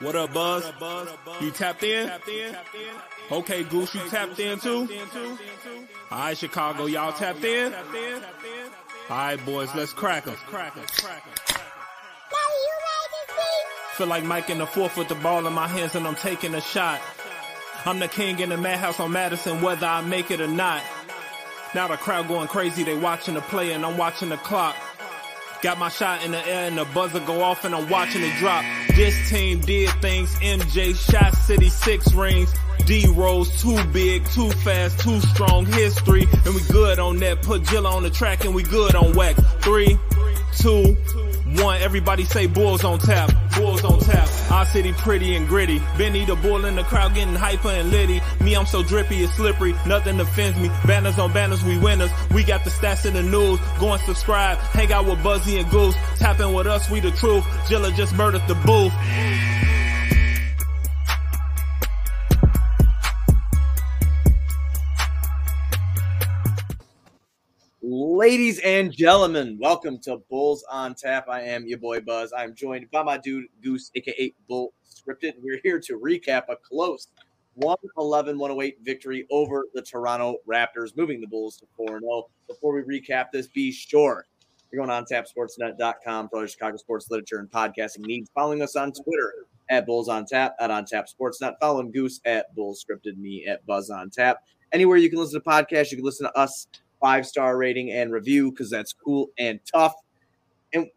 What up, Buzz? You tapped in? Okay, Goose, you tapped in too? All right, Chicago, y'all tapped in? All right, boys, let's crack 'em. Feel like Mike in the fourth with the ball in my hands and I'm taking a shot. I'm the king in the madhouse on Madison, whether I make it or not. Now the crowd going crazy, they watching the play and I'm watching the clock. Got my shot in the air and the buzzer go off and I'm watching it drop. This team did things. MJ shot City six rings. D Rose too big, too fast, too strong. History and we good on that. Put Jilla on the track and we good on whack. Three, two, one. Everybody say Bulls on tap. Bulls on tap. Our city pretty and gritty. Benny the bull in the crowd getting hyper and litty. Me, I'm so drippy, it's slippery. Nothing offends me. Banners on banners, we winners. We got the stats in the news. Go and subscribe. Hang out with Buzzy and Goose. Tapping with us, we the truth. Jilla just murdered the booth. Ladies and gentlemen, welcome to Bulls on Tap. I am your boy Buzz. I'm joined by my dude Goose, aka Bull Scripted. We're here to recap a close 111 108 victory over the Toronto Raptors, moving the Bulls to 4 0. Before we recap this, be sure you're going on tapsportsnet.com for other Chicago sports literature and podcasting needs. Following us on Twitter at Bulls on Tap, at On Tap Sports, Sportsnet. Following Goose at Bulls Scripted, me at Buzz on Tap. Anywhere you can listen to podcasts, you can listen to us five star rating and review because that's cool and tough. And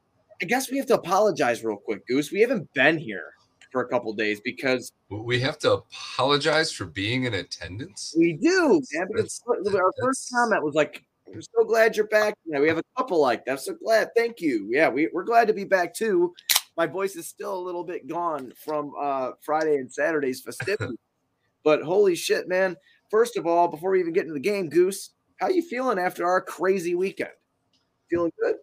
I guess we have to apologize real quick, Goose. We haven't been here for a couple days because we have to apologize for being in attendance. We do, man. Because our first comment was like, "We're so glad you're back." Yeah, we have a couple like that. So glad. Thank you. Yeah, we, we're glad to be back too. My voice is still a little bit gone from uh, Friday and Saturday's festivities, but holy shit, man! First of all, before we even get into the game, Goose, how you feeling after our crazy weekend? Feeling good?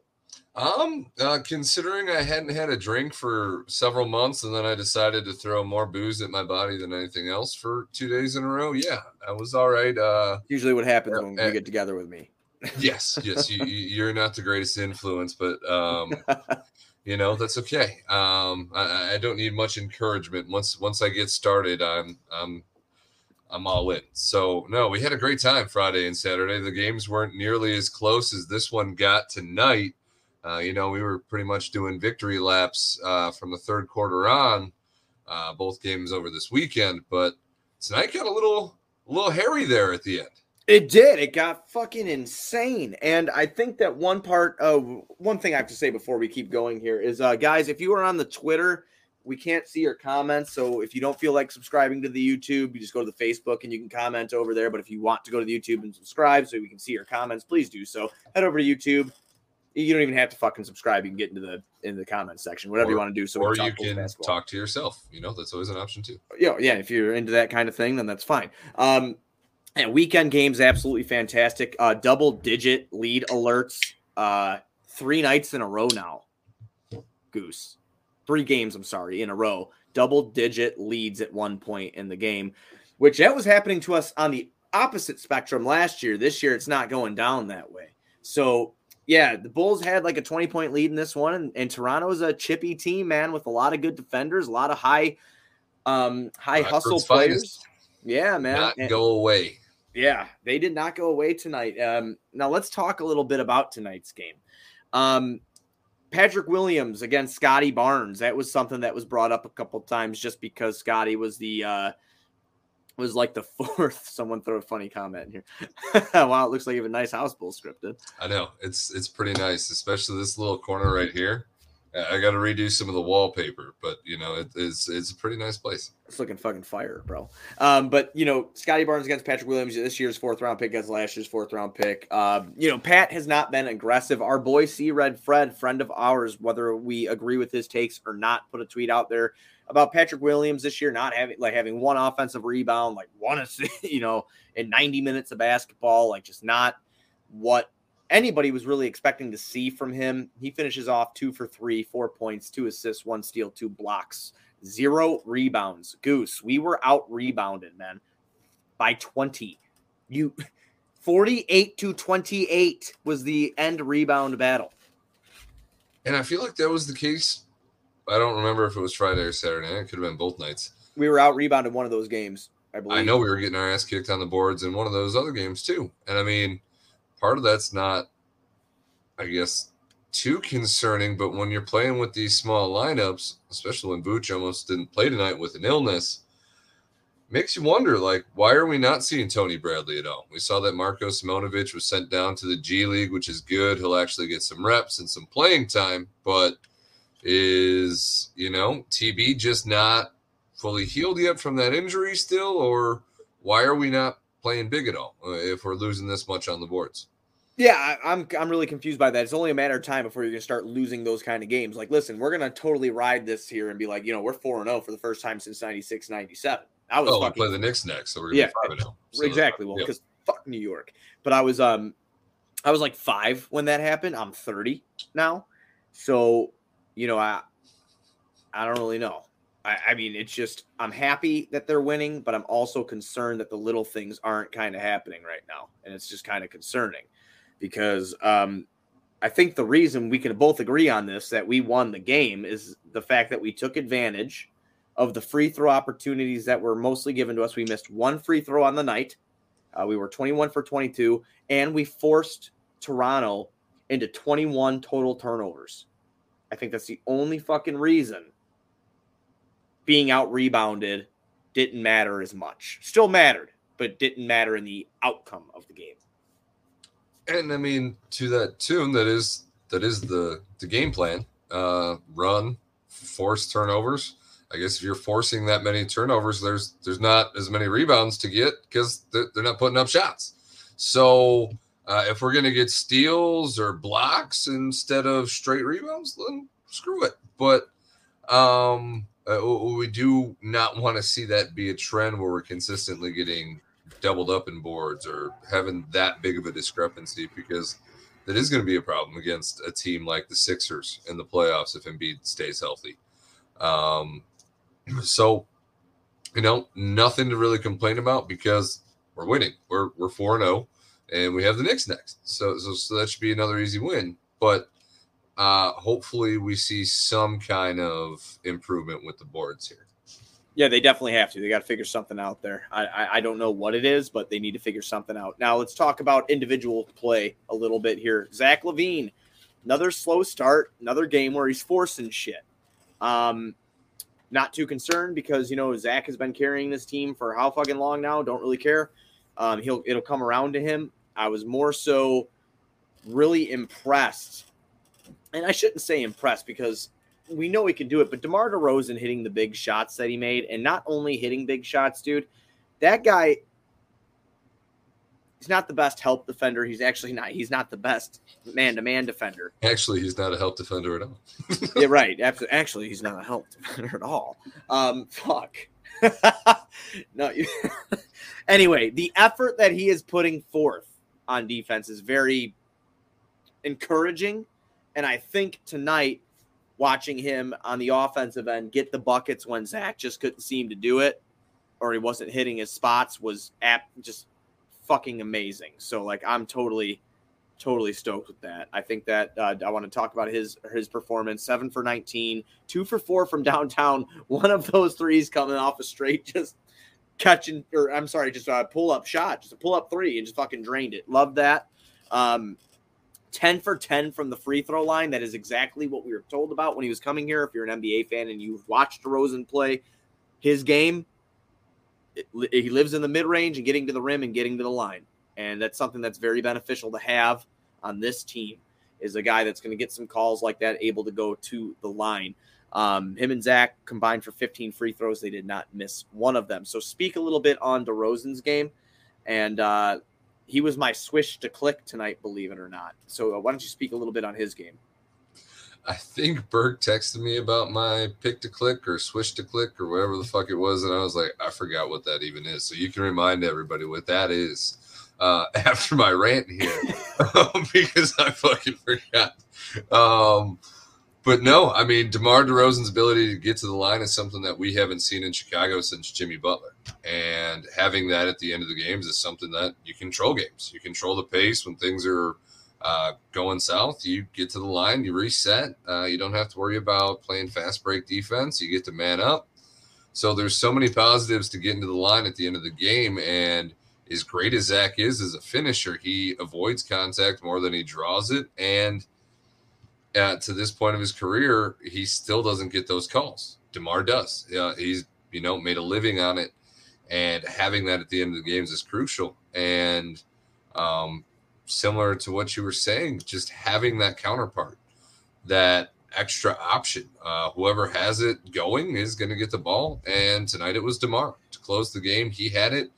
Um, uh, considering I hadn't had a drink for several months, and then I decided to throw more booze at my body than anything else for two days in a row. Yeah, I was all right. Uh, usually what happens uh, when you get together with me. yes, yes, you, you're not the greatest influence, but um, you know that's okay. Um, I, I don't need much encouragement. Once once I get started, I'm I'm I'm all in. So no, we had a great time Friday and Saturday. The games weren't nearly as close as this one got tonight. Uh, you know, we were pretty much doing victory laps uh, from the third quarter on, uh, both games over this weekend. But tonight got a little, a little hairy there at the end. It did. It got fucking insane. And I think that one part of one thing I have to say before we keep going here is, uh, guys, if you are on the Twitter we can't see your comments. So if you don't feel like subscribing to the YouTube, you just go to the Facebook and you can comment over there. But if you want to go to the YouTube and subscribe so we can see your comments, please do so. Head over to YouTube. You don't even have to fucking subscribe. You can get into the in the comment section, whatever or, you want to do. So or you can talk to yourself. You know, that's always an option too. Yeah, yeah. If you're into that kind of thing, then that's fine. Um, and weekend games absolutely fantastic. Uh, double digit lead alerts. Uh, three nights in a row now. Goose three games, I'm sorry, in a row, double digit leads at one point in the game, which that was happening to us on the opposite spectrum last year. This year, it's not going down that way. So, yeah, the Bulls had like a 20 point lead in this one, and, and Toronto is a chippy team, man, with a lot of good defenders, a lot of high, um, high hustle players. Yeah, man. Not and, go away. Yeah, they did not go away tonight. Um, now let's talk a little bit about tonight's game. Um, Patrick Williams against Scottie Barnes. That was something that was brought up a couple times just because Scottie was the uh was like the fourth. Someone throw a funny comment in here. wow, it looks like you have a nice house bull scripted. I know. It's it's pretty nice, especially this little corner right here. I got to redo some of the wallpaper, but you know, it, it's it's a pretty nice place. It's looking fucking fire, bro. Um, but you know, Scottie Barnes against Patrick Williams this year's fourth round pick against last year's fourth round pick. Um, you know, Pat has not been aggressive. Our boy C Red Fred, friend of ours, whether we agree with his takes or not, put a tweet out there about Patrick Williams this year not having like having one offensive rebound, like one, you know, in 90 minutes of basketball, like just not what anybody was really expecting to see from him. He finishes off two for three, four points, two assists, one steal, two blocks, zero rebounds. Goose, we were out rebounded, man, by 20. You 48 to 28 was the end rebound battle. And I feel like that was the case I don't remember if it was Friday or Saturday. It could have been both nights. We were out rebounded one of those games. I believe. I know we were getting our ass kicked on the boards in one of those other games too. And I mean, part of that's not, I guess, too concerning. But when you're playing with these small lineups, especially when Vooch almost didn't play tonight with an illness, makes you wonder like why are we not seeing Tony Bradley at all? We saw that Marko Simonovic was sent down to the G League, which is good. He'll actually get some reps and some playing time, but is you know TB just not fully healed yet from that injury still, or why are we not playing big at all if we're losing this much on the boards? Yeah, I, I'm I'm really confused by that. It's only a matter of time before you're gonna start losing those kind of games. Like, listen, we're gonna totally ride this here and be like, you know, we're four and zero for the first time since 96, 97. I was oh, fucking, we play the Knicks next, so we're gonna Yeah, be five and zero. So exactly. Well, yeah. because fuck New York. But I was um, I was like five when that happened. I'm 30 now, so you know, I I don't really know. I, I mean, it's just I'm happy that they're winning, but I'm also concerned that the little things aren't kind of happening right now, and it's just kind of concerning because um, I think the reason we can both agree on this that we won the game is the fact that we took advantage of the free throw opportunities that were mostly given to us. We missed one free throw on the night. Uh, we were 21 for 22, and we forced Toronto into 21 total turnovers. I think that's the only fucking reason being out rebounded didn't matter as much. Still mattered, but didn't matter in the outcome of the game. And I mean, to that tune, that is that is the the game plan. Uh, run, force turnovers. I guess if you're forcing that many turnovers, there's there's not as many rebounds to get because they're, they're not putting up shots. So uh, if we're gonna get steals or blocks instead of straight rebounds, then screw it. But um, uh, we do not want to see that be a trend where we're consistently getting doubled up in boards or having that big of a discrepancy because that is going to be a problem against a team like the Sixers in the playoffs if Embiid stays healthy. Um, so, you know, nothing to really complain about because we're winning. We're we're four zero, and we have the Knicks next. So, so so that should be another easy win. But uh, hopefully, we see some kind of improvement with the boards here. Yeah, they definitely have to. They got to figure something out there. I, I I don't know what it is, but they need to figure something out. Now let's talk about individual play a little bit here. Zach LaVine, another slow start, another game where he's forcing shit. Um, not too concerned because you know Zach has been carrying this team for how fucking long now. Don't really care. Um, he'll it'll come around to him. I was more so really impressed, and I shouldn't say impressed because we know he can do it, but DeMar DeRozan hitting the big shots that he made, and not only hitting big shots, dude, that guy, he's not the best help defender. He's actually not. He's not the best man-to-man defender. Actually, he's not a help defender at all. yeah, right. Actually, he's not a help defender at all. Um, fuck. no. You- anyway, the effort that he is putting forth on defense is very encouraging, and I think tonight watching him on the offensive end get the buckets when Zach just couldn't seem to do it or he wasn't hitting his spots was at just fucking amazing. So like I'm totally totally stoked with that. I think that uh, I want to talk about his his performance. 7 for 19, 2 for 4 from downtown. One of those threes coming off a straight just catching or I'm sorry, just a pull up shot, just a pull up 3 and just fucking drained it. Love that. Um 10 for 10 from the free throw line. That is exactly what we were told about when he was coming here. If you're an NBA fan and you've watched Rosen play his game, it, he lives in the mid range and getting to the rim and getting to the line. And that's something that's very beneficial to have on this team is a guy that's going to get some calls like that, able to go to the line. Um, him and Zach combined for 15 free throws. They did not miss one of them. So speak a little bit on DeRozan's game. And uh, he was my swish to click tonight, believe it or not. So uh, why don't you speak a little bit on his game? I think Berg texted me about my pick to click or swish to click or whatever the fuck it was, and I was like, I forgot what that even is. So you can remind everybody what that is uh, after my rant here because I fucking forgot. Um, but no, I mean, DeMar DeRozan's ability to get to the line is something that we haven't seen in Chicago since Jimmy Butler. And having that at the end of the games is something that you control games. You control the pace when things are uh, going south, you get to the line, you reset. Uh, you don't have to worry about playing fast break defense. You get to man up. So there's so many positives to get into the line at the end of the game. And as great as Zach is as a finisher, he avoids contact more than he draws it. And to this point of his career, he still doesn't get those calls. Demar does. Yeah, he's you know made a living on it, and having that at the end of the games is crucial. And um, similar to what you were saying, just having that counterpart, that extra option. Uh, whoever has it going is going to get the ball. And tonight it was Demar to close the game. He had it.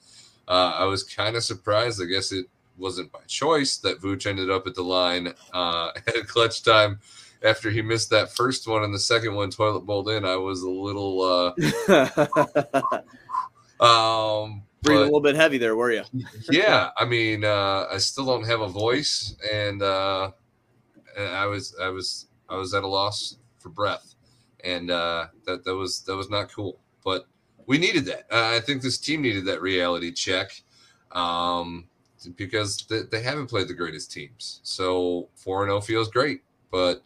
Uh, I was kind of surprised. I guess it wasn't by choice that Vooch ended up at the line uh, at clutch time after he missed that first one and the second one toilet bowled in. I was a little uh, um breathing a little bit heavy there, were you? yeah, I mean, uh, I still don't have a voice, and uh, I was I was I was at a loss for breath, and uh, that that was that was not cool. But we needed that. I think this team needed that reality check. Um, because they, they haven't played the greatest teams. So 4 0 feels great. But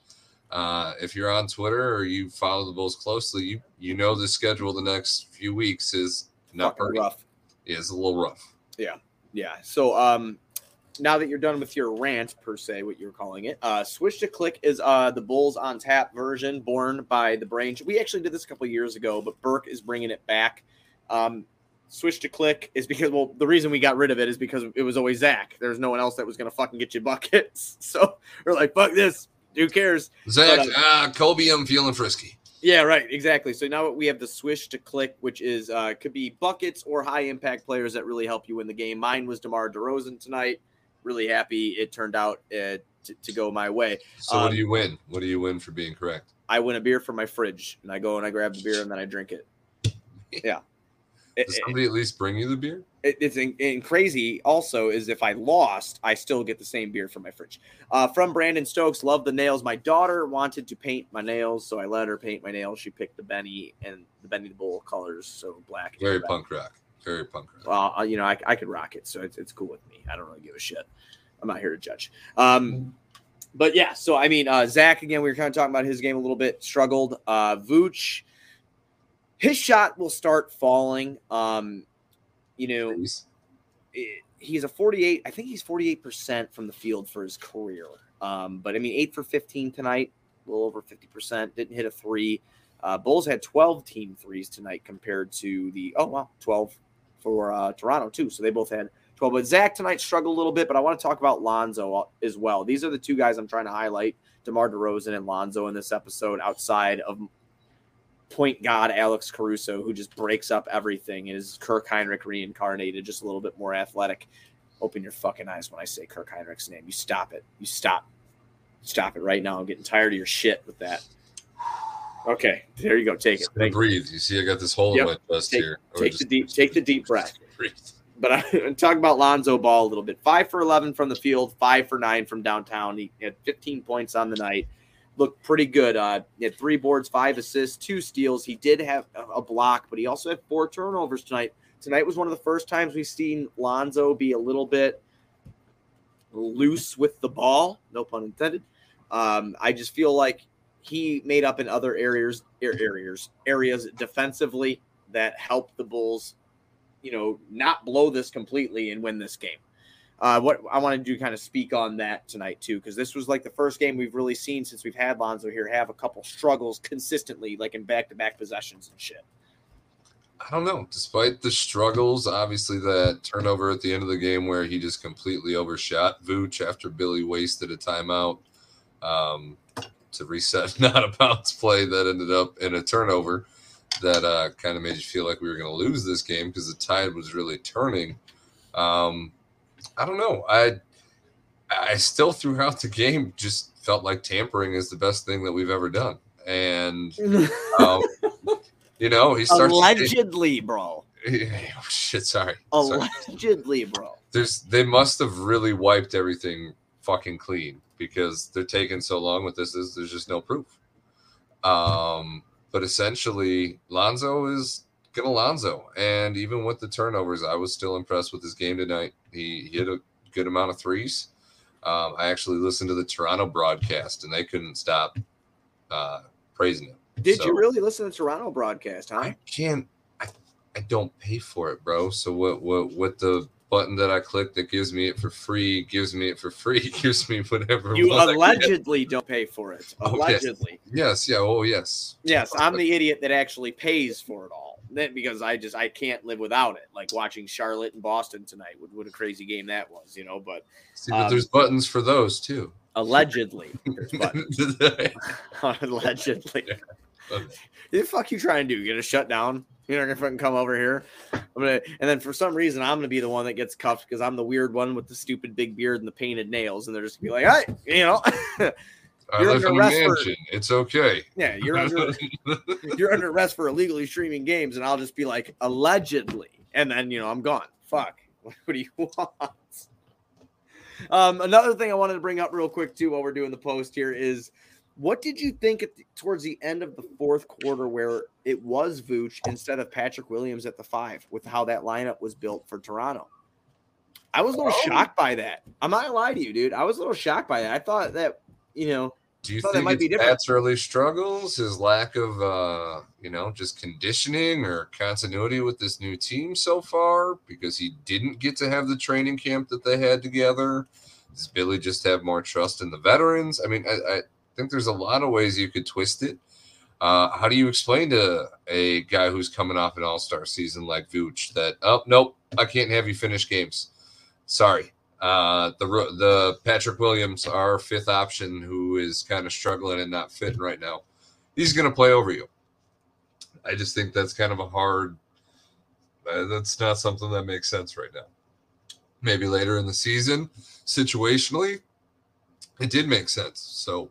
uh, if you're on Twitter or you follow the Bulls closely, you you know the schedule the next few weeks is not pretty rough. Yeah, it's a little rough. Yeah, yeah. So um, now that you're done with your rant per se, what you're calling it, uh, switch to click is uh the Bulls on tap version born by the brain. We actually did this a couple years ago, but Burke is bringing it back. Um, switch to click is because well the reason we got rid of it is because it was always Zach. There's no one else that was gonna fucking get you buckets. So we're like, fuck this. Who cares? Zach, but, uh, uh, Kobe, I'm feeling frisky. Yeah, right. Exactly. So now we have the swish to click, which is uh, could be buckets or high impact players that really help you win the game. Mine was DeMar DeRozan tonight. Really happy it turned out uh, to, to, go my way. So um, what do you win? What do you win for being correct? I win a beer from my fridge, and I go and I grab the beer and then I drink it. Yeah. Does somebody at least bring you the beer? It, it's in, in crazy. Also, is if I lost, I still get the same beer from my fridge. Uh, from Brandon Stokes, love the nails. My daughter wanted to paint my nails, so I let her paint my nails. She picked the Benny and the Benny the Bull colors, so black. Very punk rock. Very punk rock. Well, uh, you know, I, I could rock it, so it's, it's cool with me. I don't really give a shit. I'm not here to judge. Um, but yeah, so I mean, uh, Zach again, we were kind of talking about his game a little bit. Struggled. Uh, Vooch his shot will start falling. Um, you know, he's a 48. I think he's 48% from the field for his career. Um, but I mean, eight for 15 tonight, a little over 50%. Didn't hit a three. Uh, Bulls had 12 team threes tonight compared to the, oh, well, 12 for uh, Toronto, too. So they both had 12. But Zach tonight struggled a little bit, but I want to talk about Lonzo as well. These are the two guys I'm trying to highlight DeMar DeRozan and Lonzo in this episode outside of point god Alex Caruso, who just breaks up everything, is Kirk Hinrich reincarnated, just a little bit more athletic. Open your fucking eyes when I say Kirk Hinrich's name. You stop it. You stop. Stop it right now. I'm getting tired of your shit with that. Okay, there you go. Take it. Thank breathe. You. you see, I got this hole yep. in my chest take, here. Take the deep. Take the deep breath. But I'm talking about Lonzo Ball a little bit. Five for eleven from the field. Five for nine from downtown. He had 15 points on the night looked pretty good. Uh, he had three boards, five assists, two steals. He did have a block, but he also had four turnovers tonight. Tonight was one of the first times we've seen Lonzo be a little bit loose with the ball, no pun intended. Um, I just feel like he made up in other areas, areas, areas defensively that helped the Bulls, you know, not blow this completely and win this game uh, what I wanted to kind of speak on that tonight too, because this was like the first game we've really seen since we've had Lonzo here have a couple struggles consistently, like in back-to-back possessions and shit. I don't know. Despite the struggles, obviously that turnover at the end of the game where he just completely overshot Vooch after Billy wasted a timeout um, to reset not a bounce play that ended up in a turnover that uh, kind of made you feel like we were going to lose this game because the tide was really turning. Um, I don't know. I I still throughout the game just felt like tampering is the best thing that we've ever done, and um, you know he starts allegedly, bro. Oh, shit, sorry. Allegedly, sorry. bro. There's they must have really wiped everything fucking clean because they're taking so long with this. Is there's just no proof. Um, but essentially, Lonzo is gonna Lonzo, and even with the turnovers, I was still impressed with his game tonight. He, he hit a good amount of threes. Um, I actually listened to the Toronto broadcast, and they couldn't stop uh, praising him. Did So- you really listen to the Toronto broadcast, huh? I can't. I, I don't pay for it, bro. So what? What? What the button that I click that gives me it for free gives me it for free. Gives me whatever. You allegedly don't pay for it. Oh, yes. Allegedly. Yes. Yeah. Oh, yes. Yes, I'm the idiot that actually pays for it all. That because I just I can't live without it. Like watching Charlotte and Boston tonight. What, what a crazy game that was, you know. But See, but Um, there's buttons for those too. allegedly, there's buttons. allegedly. The fuck you trying to do? Get a shutdown? You're not gonna fucking come over here. I'm gonna, and then for some reason I'm gonna be the one that gets cuffed because I'm the weird one with the stupid big beard and the painted nails, and they're just gonna be like, hey, you know, I You're live in a under arrest for- mansion. It's okay. yeah, you're under you're under arrest for illegally streaming games, and I'll just be like, allegedly, and then you know I'm gone. Fuck. What do you want? Um, another thing I wanted to bring up real quick too, while we're doing the post here, is what did you think at the, towards the end of the fourth quarter, where it was Vooch instead of Patrick Williams at the five, with how that lineup was built for Toronto? I was a little Oh. shocked by that. I'm not gonna lie to you, dude. I was a little shocked by that. I thought that you know Do you think might be it's different. Pat's early struggles, his lack of, uh, you know, just conditioning or continuity with this new team so far because he didn't get to have the training camp that they had together? Does Billy just have more trust in the veterans? I mean, I, I think there's a lot of ways you could twist it. Uh, how do you explain to a guy who's coming off an All Star season like Vooch that, oh, nope, I can't have you finish games? Sorry. Uh, the the Patrick Williams, our fifth option, who is kind of struggling and not fitting right now, he's going to play over you. I just think that's kind of a hard. Uh, that's not something that makes sense right now. Maybe later in the season, situationally, it did make sense. So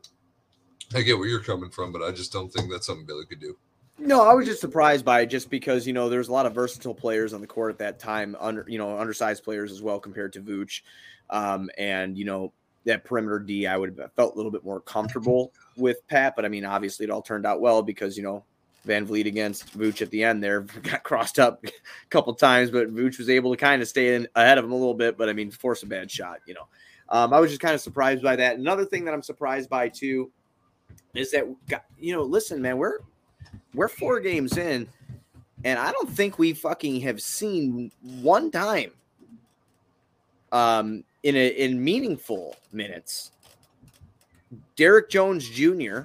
I get where you're coming from, but I just don't think that's something Billy could do. No, I was just surprised by it just because, you know, there's a lot of versatile players on the court at that time, under you know, undersized players as well compared to Vooch. Um, and you know, that perimeter D, I would have felt a little bit more comfortable with Pat, but I mean, obviously it all turned out well because you know, VanVleet against Vooch at the end there got crossed up a couple times, but Vooch was able to kind of stay in ahead of him a little bit, but I mean, force a bad shot, you know. Um, I was just kind of surprised by that. Another thing that I'm surprised by too is that you know, listen, man, we're we're four games in, and I don't think we fucking have seen one time um in a in meaningful minutes Derrick Jones Jr.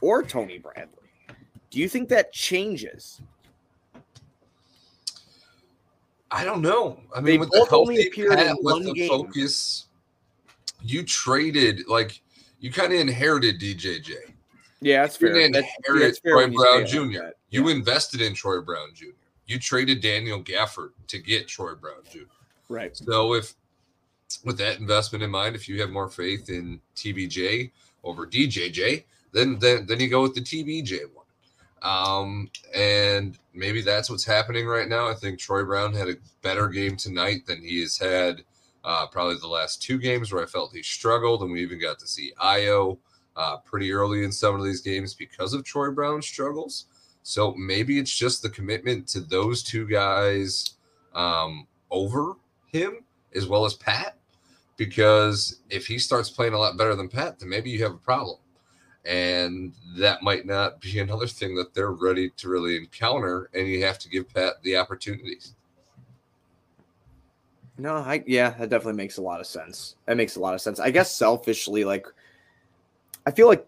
or Tony Bradley. Do you think that changes? I don't know. I They mean, with the both only healthy appeared in Pat, one with the game. focus, you traded like you kind of inherited DJJ. Yeah, that's fair. That's, inherit that's fair Troy Brown Jr. You invested in Troy Brown Jr. You traded Daniel Gafford to get Troy Brown Jr. right. So if with that investment in mind, if you have more faith in TBJ over DJJ, then then then you go with the TBJ one. Um, and maybe that's what's happening right now. I think Troy Brown had a better game tonight than he has had uh, probably the last two games where I felt he struggled, and we even got to see Ayo uh, pretty early in some of these games because of Troy Brown's struggles. So maybe it's just the commitment to those two guys um, over him as well as Pat. Because if he starts playing a lot better than Pat, then maybe you have a problem. And that might not be another thing that they're ready to really encounter. And you have to give Pat the opportunities. No, I yeah, that definitely makes a lot of sense. That makes a lot of sense. I guess selfishly, like I feel like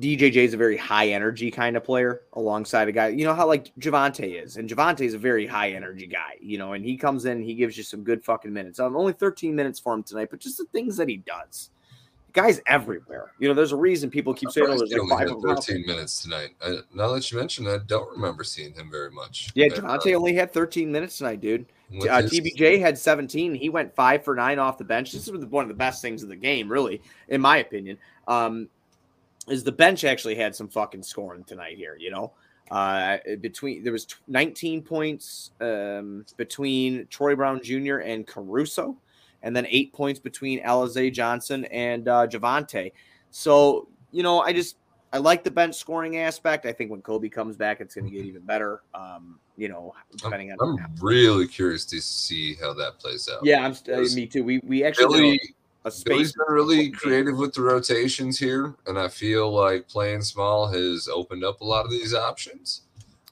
DJJ is a very high energy kind of player alongside a guy. You know how like Javonte is, and Javonte is a very high energy guy. You know, and he comes in, he gives you some good fucking minutes. Um, only 13 minutes for him tonight, but just the things that he does. The guy's everywhere. You know, there's a reason people keep saying, "Oh, there's he like only had of them." 13 minutes tonight. I, now that you mention, I don't remember seeing him very much. Yeah, Uh, Javonte only had 13 minutes tonight, dude. with Uh, his- TBJ had 17. He went five for nine off the bench. This is one of the best things of the game, really, in my opinion. Um, is the bench actually had some fucking scoring tonight here? You know, uh, between there was t- 19 points um, between Troy Brown Jr. and Caruso, and then eight points between Alize Johnson and uh, Javonte. So you know, I just I like the bench scoring aspect. I think when Coby comes back, it's going to get even better. Um, you know, depending on I'm really curious to see how that plays out. yeah, I'm st- uh, me too. We we actually Billy, a space. Billy's been really creative with the rotations here, and I feel like playing small has opened up a lot of these options.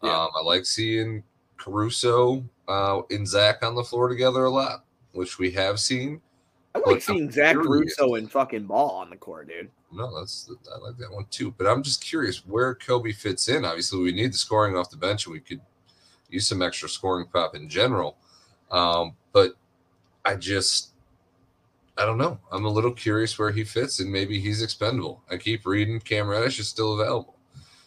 Yeah. Um, I like seeing Caruso uh, and Zach on the floor together a lot, which we have seen. I like seeing I'm Zach curious. Russo and fucking ball on the court, dude. No, that's I like that one too. But I'm just curious where Coby fits in. Obviously, we need the scoring off the bench, and we could use some extra scoring prop in general. Um, but I just I don't know. I'm a little curious where he fits, and maybe he's expendable. I keep reading Cam Reddish is still available.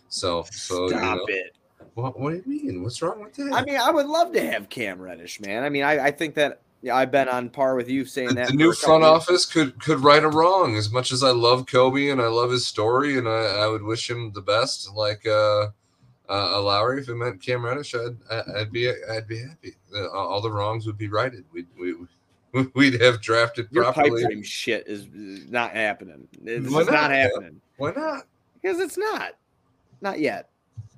So, so Stop you know, it. what, what do you mean? What's wrong with that? I mean, I would love to have Cam Reddish, man. I mean, I, I think that yeah, I've been on par with you saying the, that. the new front years. office could could right a wrong. As much as I love Coby and I love his story, and I, I would wish him the best, like uh, uh, a Lowry. If it meant Cam Reddish, I'd I'd be I'd be happy. All the wrongs would be righted. We'd we, we'd have drafted Your pipe dream shit is not happening. It's not not, happening Why not? because it's not. Not yet.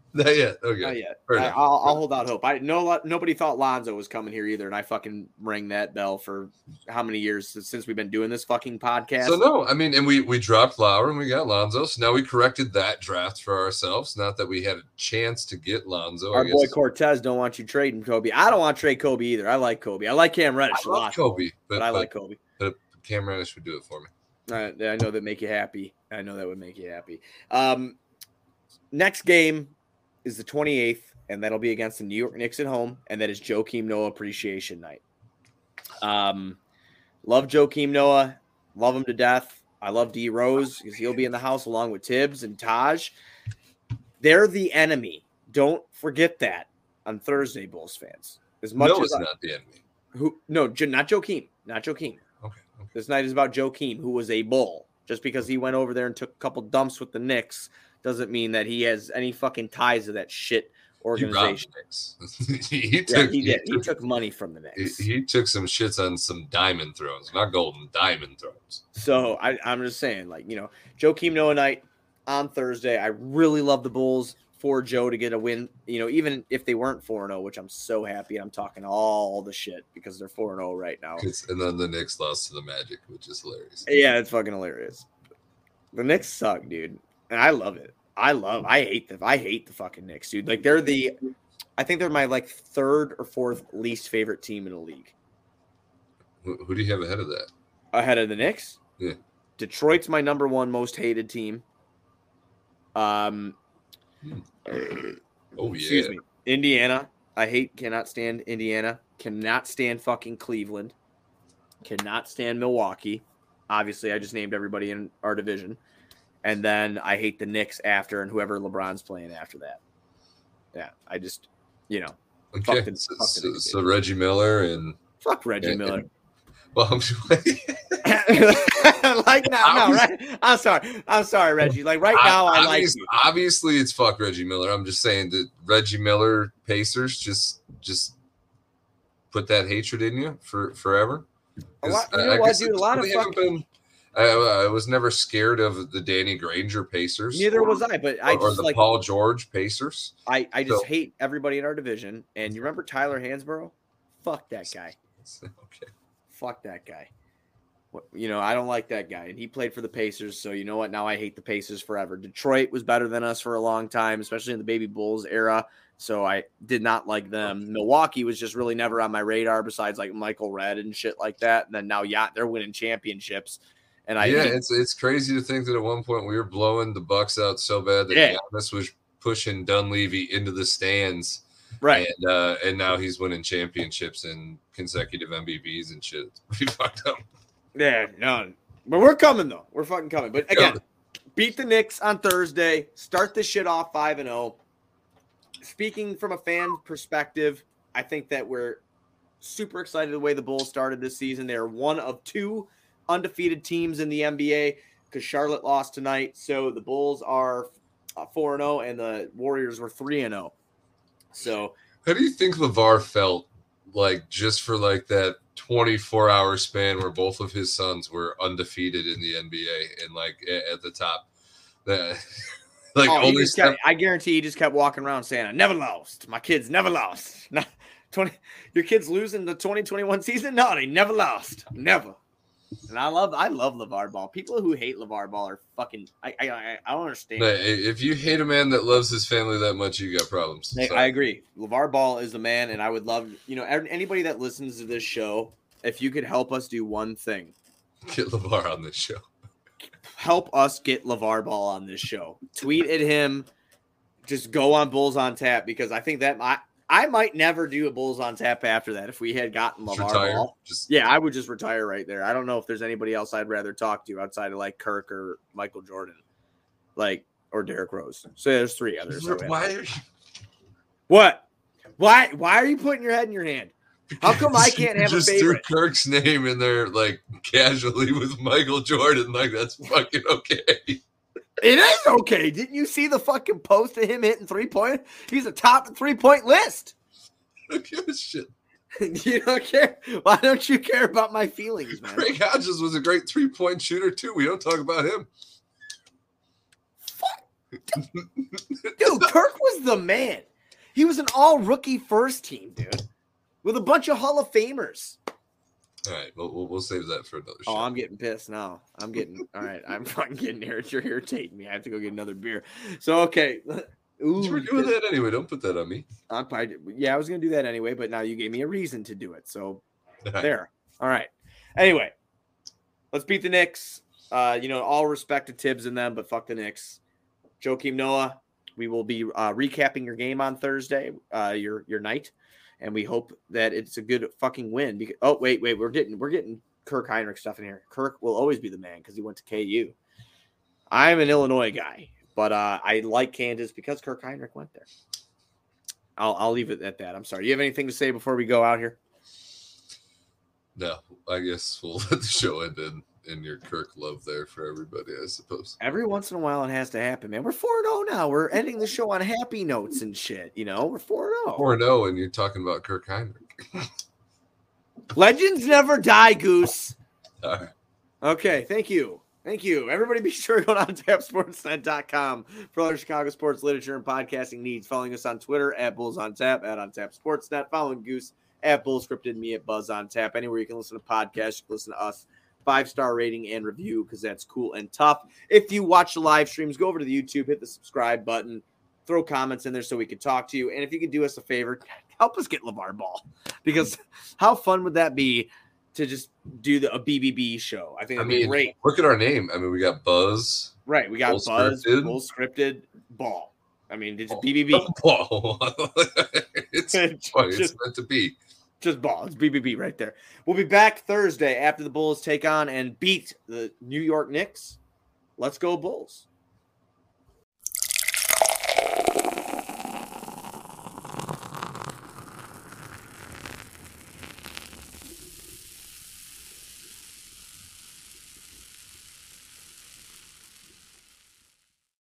Not yet. Okay. Not yet. I, I'll, I'll hold out hope. I know nobody thought Lonzo was coming here either, and I fucking rang that bell for how many years since, we've been doing this fucking podcast. So no, I mean, and we we dropped Lauri and we got Lonzo. So now we corrected that draft for ourselves. Not that we had a chance to get Lonzo. Our I boy. Cortez don't want you trading Coby. I don't want to trade Coby either. I like Coby. I like Cam Reddish I a lot, Coby, but, but, I like Coby. Cam Reddish would do it for me. I, I know that make you happy. I know that would make you happy. Um, next game is the 28th, and that'll be against the New York Knicks at home, and that is Joakim Noah Appreciation Night. Um, love Joakim Noah, love him to death. I love D Rose because he'll be in the house along with Thibs and Taj. They're the enemy. Don't forget that on Thursday, Bulls fans. As much no, as I- not the enemy. who no, not Joakim, not Joakim. Okay. okay. This night is about Joakim, who was a bull. Just because he went over there and took a couple dumps with the Knicks doesn't mean that he has any fucking ties to that shit organization. he Yeah, took he did. He took- money from the he, Knicks. he took some shits on some diamond thrones, not golden diamond thrones. So I, I'm just saying, like, you know, Joakim Noah night on Thursday. I really love the Bulls for Joe to get a win. You know, even if they weren't 4 0, which I'm so happy. I'm talking all the shit because they're 4 0 right now. And then the Knicks lost to the Magic, which is hilarious. Yeah, it's fucking hilarious. The Knicks suck, dude. And I love it. I love I hate the I hate the fucking Knicks, dude. Like they're the I think they're my like third or fourth least favorite team in the league. Who, who do you have ahead of that? Ahead of the Knicks. Yeah. Detroit's my number one most hated team. Um Oh yeah. excuse me. Indiana. I hate cannot stand Indiana. Cannot stand fucking Cleveland. Cannot stand Milwaukee. Obviously, I just named everybody in our division. And then I hate the Knicks after and whoever LeBron's playing after that. Yeah, I just, you know, Okay. so, so, so Reggie Miller and fuck Reggie Yeah, Miller. well, I'm like now, no, right? I'm sorry. I'm sorry, Reggie. Like right now, I like you. obviously it's fuck Reggie Miller. I'm just saying that Reggie Miller Pacers just just put that hatred in you for forever. A lot- you I- know I what, dude? A lot of fucking- been. I, I was never scared of the Danny Granger Pacers. Neither or, was I, but I or, or just the like Paul George Pacers. I, I just So- hate everybody in our division. And you remember Tyler Hansbrough? Fuck that guy. Okay. Fuck that guy. You know, I don't like that guy. And he played for the Pacers. So you know what? Now I hate the Pacers forever. Detroit was better than us for a long time, especially in the Baby Bulls era. So I did not like them. Milwaukee was just really never on my radar besides like Michael Redd and shit like that. And then now, yeah, they're winning championships. And I yeah, it's it's crazy to think that at one point we were blowing the Bucks out so bad that Yeah. Giannis was pushing Dunleavy into the stands, right. and uh, and now he's winning championships and consecutive MVPs and shit. It's pretty fucked up. Yeah, no. But we're coming though. We're fucking coming. But again, Coming. beat the Knicks on Thursday. Start this shit off 5 and 0. Speaking from a fan perspective, I think that we're super excited the way the Bulls started this season. They're one of two undefeated teams in the NBA because Charlotte lost tonight. So the Bulls are uh, 4 and 0 and the Warriors were 3 and 0. So How do you think LaVar felt like just for like that 24 hour span where both of his sons were undefeated in the NBA and like at the top? That like Oh, only kept, I guarantee he just kept walking around saying, "I never lost. My kids never lost." Twenty. Your kids losing the twenty twenty one season? No, they never lost. Never. And I love I love LaVar Ball. People who hate LaVar Ball are fucking I I, I don't understand. But if you hate a man that loves his family that much, you got problems. I, So, I agree. LaVar Ball is the man, and I would love, you know, anybody that listens to this show, if you could help us do one thing, get LaVar on this show. help us get LaVar Ball on this show. Tweet at him. Just go on Bulls on Tap because I think that I, I might never do a Bulls on Tap after that if we had gotten LaVar retire. Ball. Just Yeah, I would just retire right there. I don't know if there's anybody else I'd rather talk to outside of like Kirk or Michael Jordan, like or Derrick Rose. So there's three others. Why are you What? Why? Why are you putting your head in your hand? How come I can't have a just favorite? threw Kirk's name in there like casually with Michael Jordan? Like that's fucking okay. It is okay. Didn't you see the fucking post of him hitting three point? He's a top three point list. Who gives a shit? you don't care. Why don't you care about my feelings, man? Craig Hodges was a great three point shooter too. We don't talk about him. Dude, Kirk was the man. He was an all rookie first team, dude, with a bunch of Hall of Famers. All right, we'll, we'll, we'll save that for another show. Oh, I'm getting pissed now. I'm getting all right. I'm fucking getting irritated. You're irritating me. I have to go get another beer. So okay. Ooh, you were doing that anyway. Don't put that on me. I'm probably, yeah, I was gonna do that anyway, but now you gave me a reason to do it. So there. All right. Anyway, let's beat the Knicks. Uh, you know, all respect to Thibs and them, but fuck the Knicks. Joakim Noah, we will be uh, recapping your game on Thursday, uh, your your night, and we hope that it's a good fucking win. Because oh wait, wait, we're getting we're getting Kirk Hinrich stuff in here. Kirk will always be the man because he went to KU. I'm an Illinois guy, but uh, I like Kansas because Kirk Hinrich went there. I'll I'll leave it at that. I'm sorry. Do you have anything to say before we go out here? No, I guess we'll let the show end in, in your Kirk love there for everybody, I suppose. Every once in a while, it has to happen, man. We're 4 0 now. We're ending the show on happy notes and shit. You know, we're 4 0. 4 0, and you're talking about Kirk Hinrich. Legends never die, Goose. All right. Okay, thank you. Thank you. Everybody be sure to go down to tapsportsnet.com for other Chicago sports literature and podcasting needs. Following us on Twitter at Bulls on Tap, at On Tap Sportsnet. Following Goose at Bull Scripted, me at Buzz on Tap. Anywhere you can listen to podcasts, you can listen to us. Five star rating and review because that's cool and tough. If you watch the live streams, go over to the YouTube, hit the subscribe button, throw comments in there so we can talk to you. And if you could do us a favor, help us get LaVar Ball because how fun would that be to just do the, a BBB show? I think I mean, great. look at our name. I mean, we got Buzz. Right. We got Full Buzz, scripted. full scripted ball. I mean, it's Oh. BBB. Whoa. it's, It's funny. it's meant to be. Just ball. It's BBB right there. We'll be back Thursday after the Bulls take on and beat the New York Knicks. Let's go, Bulls.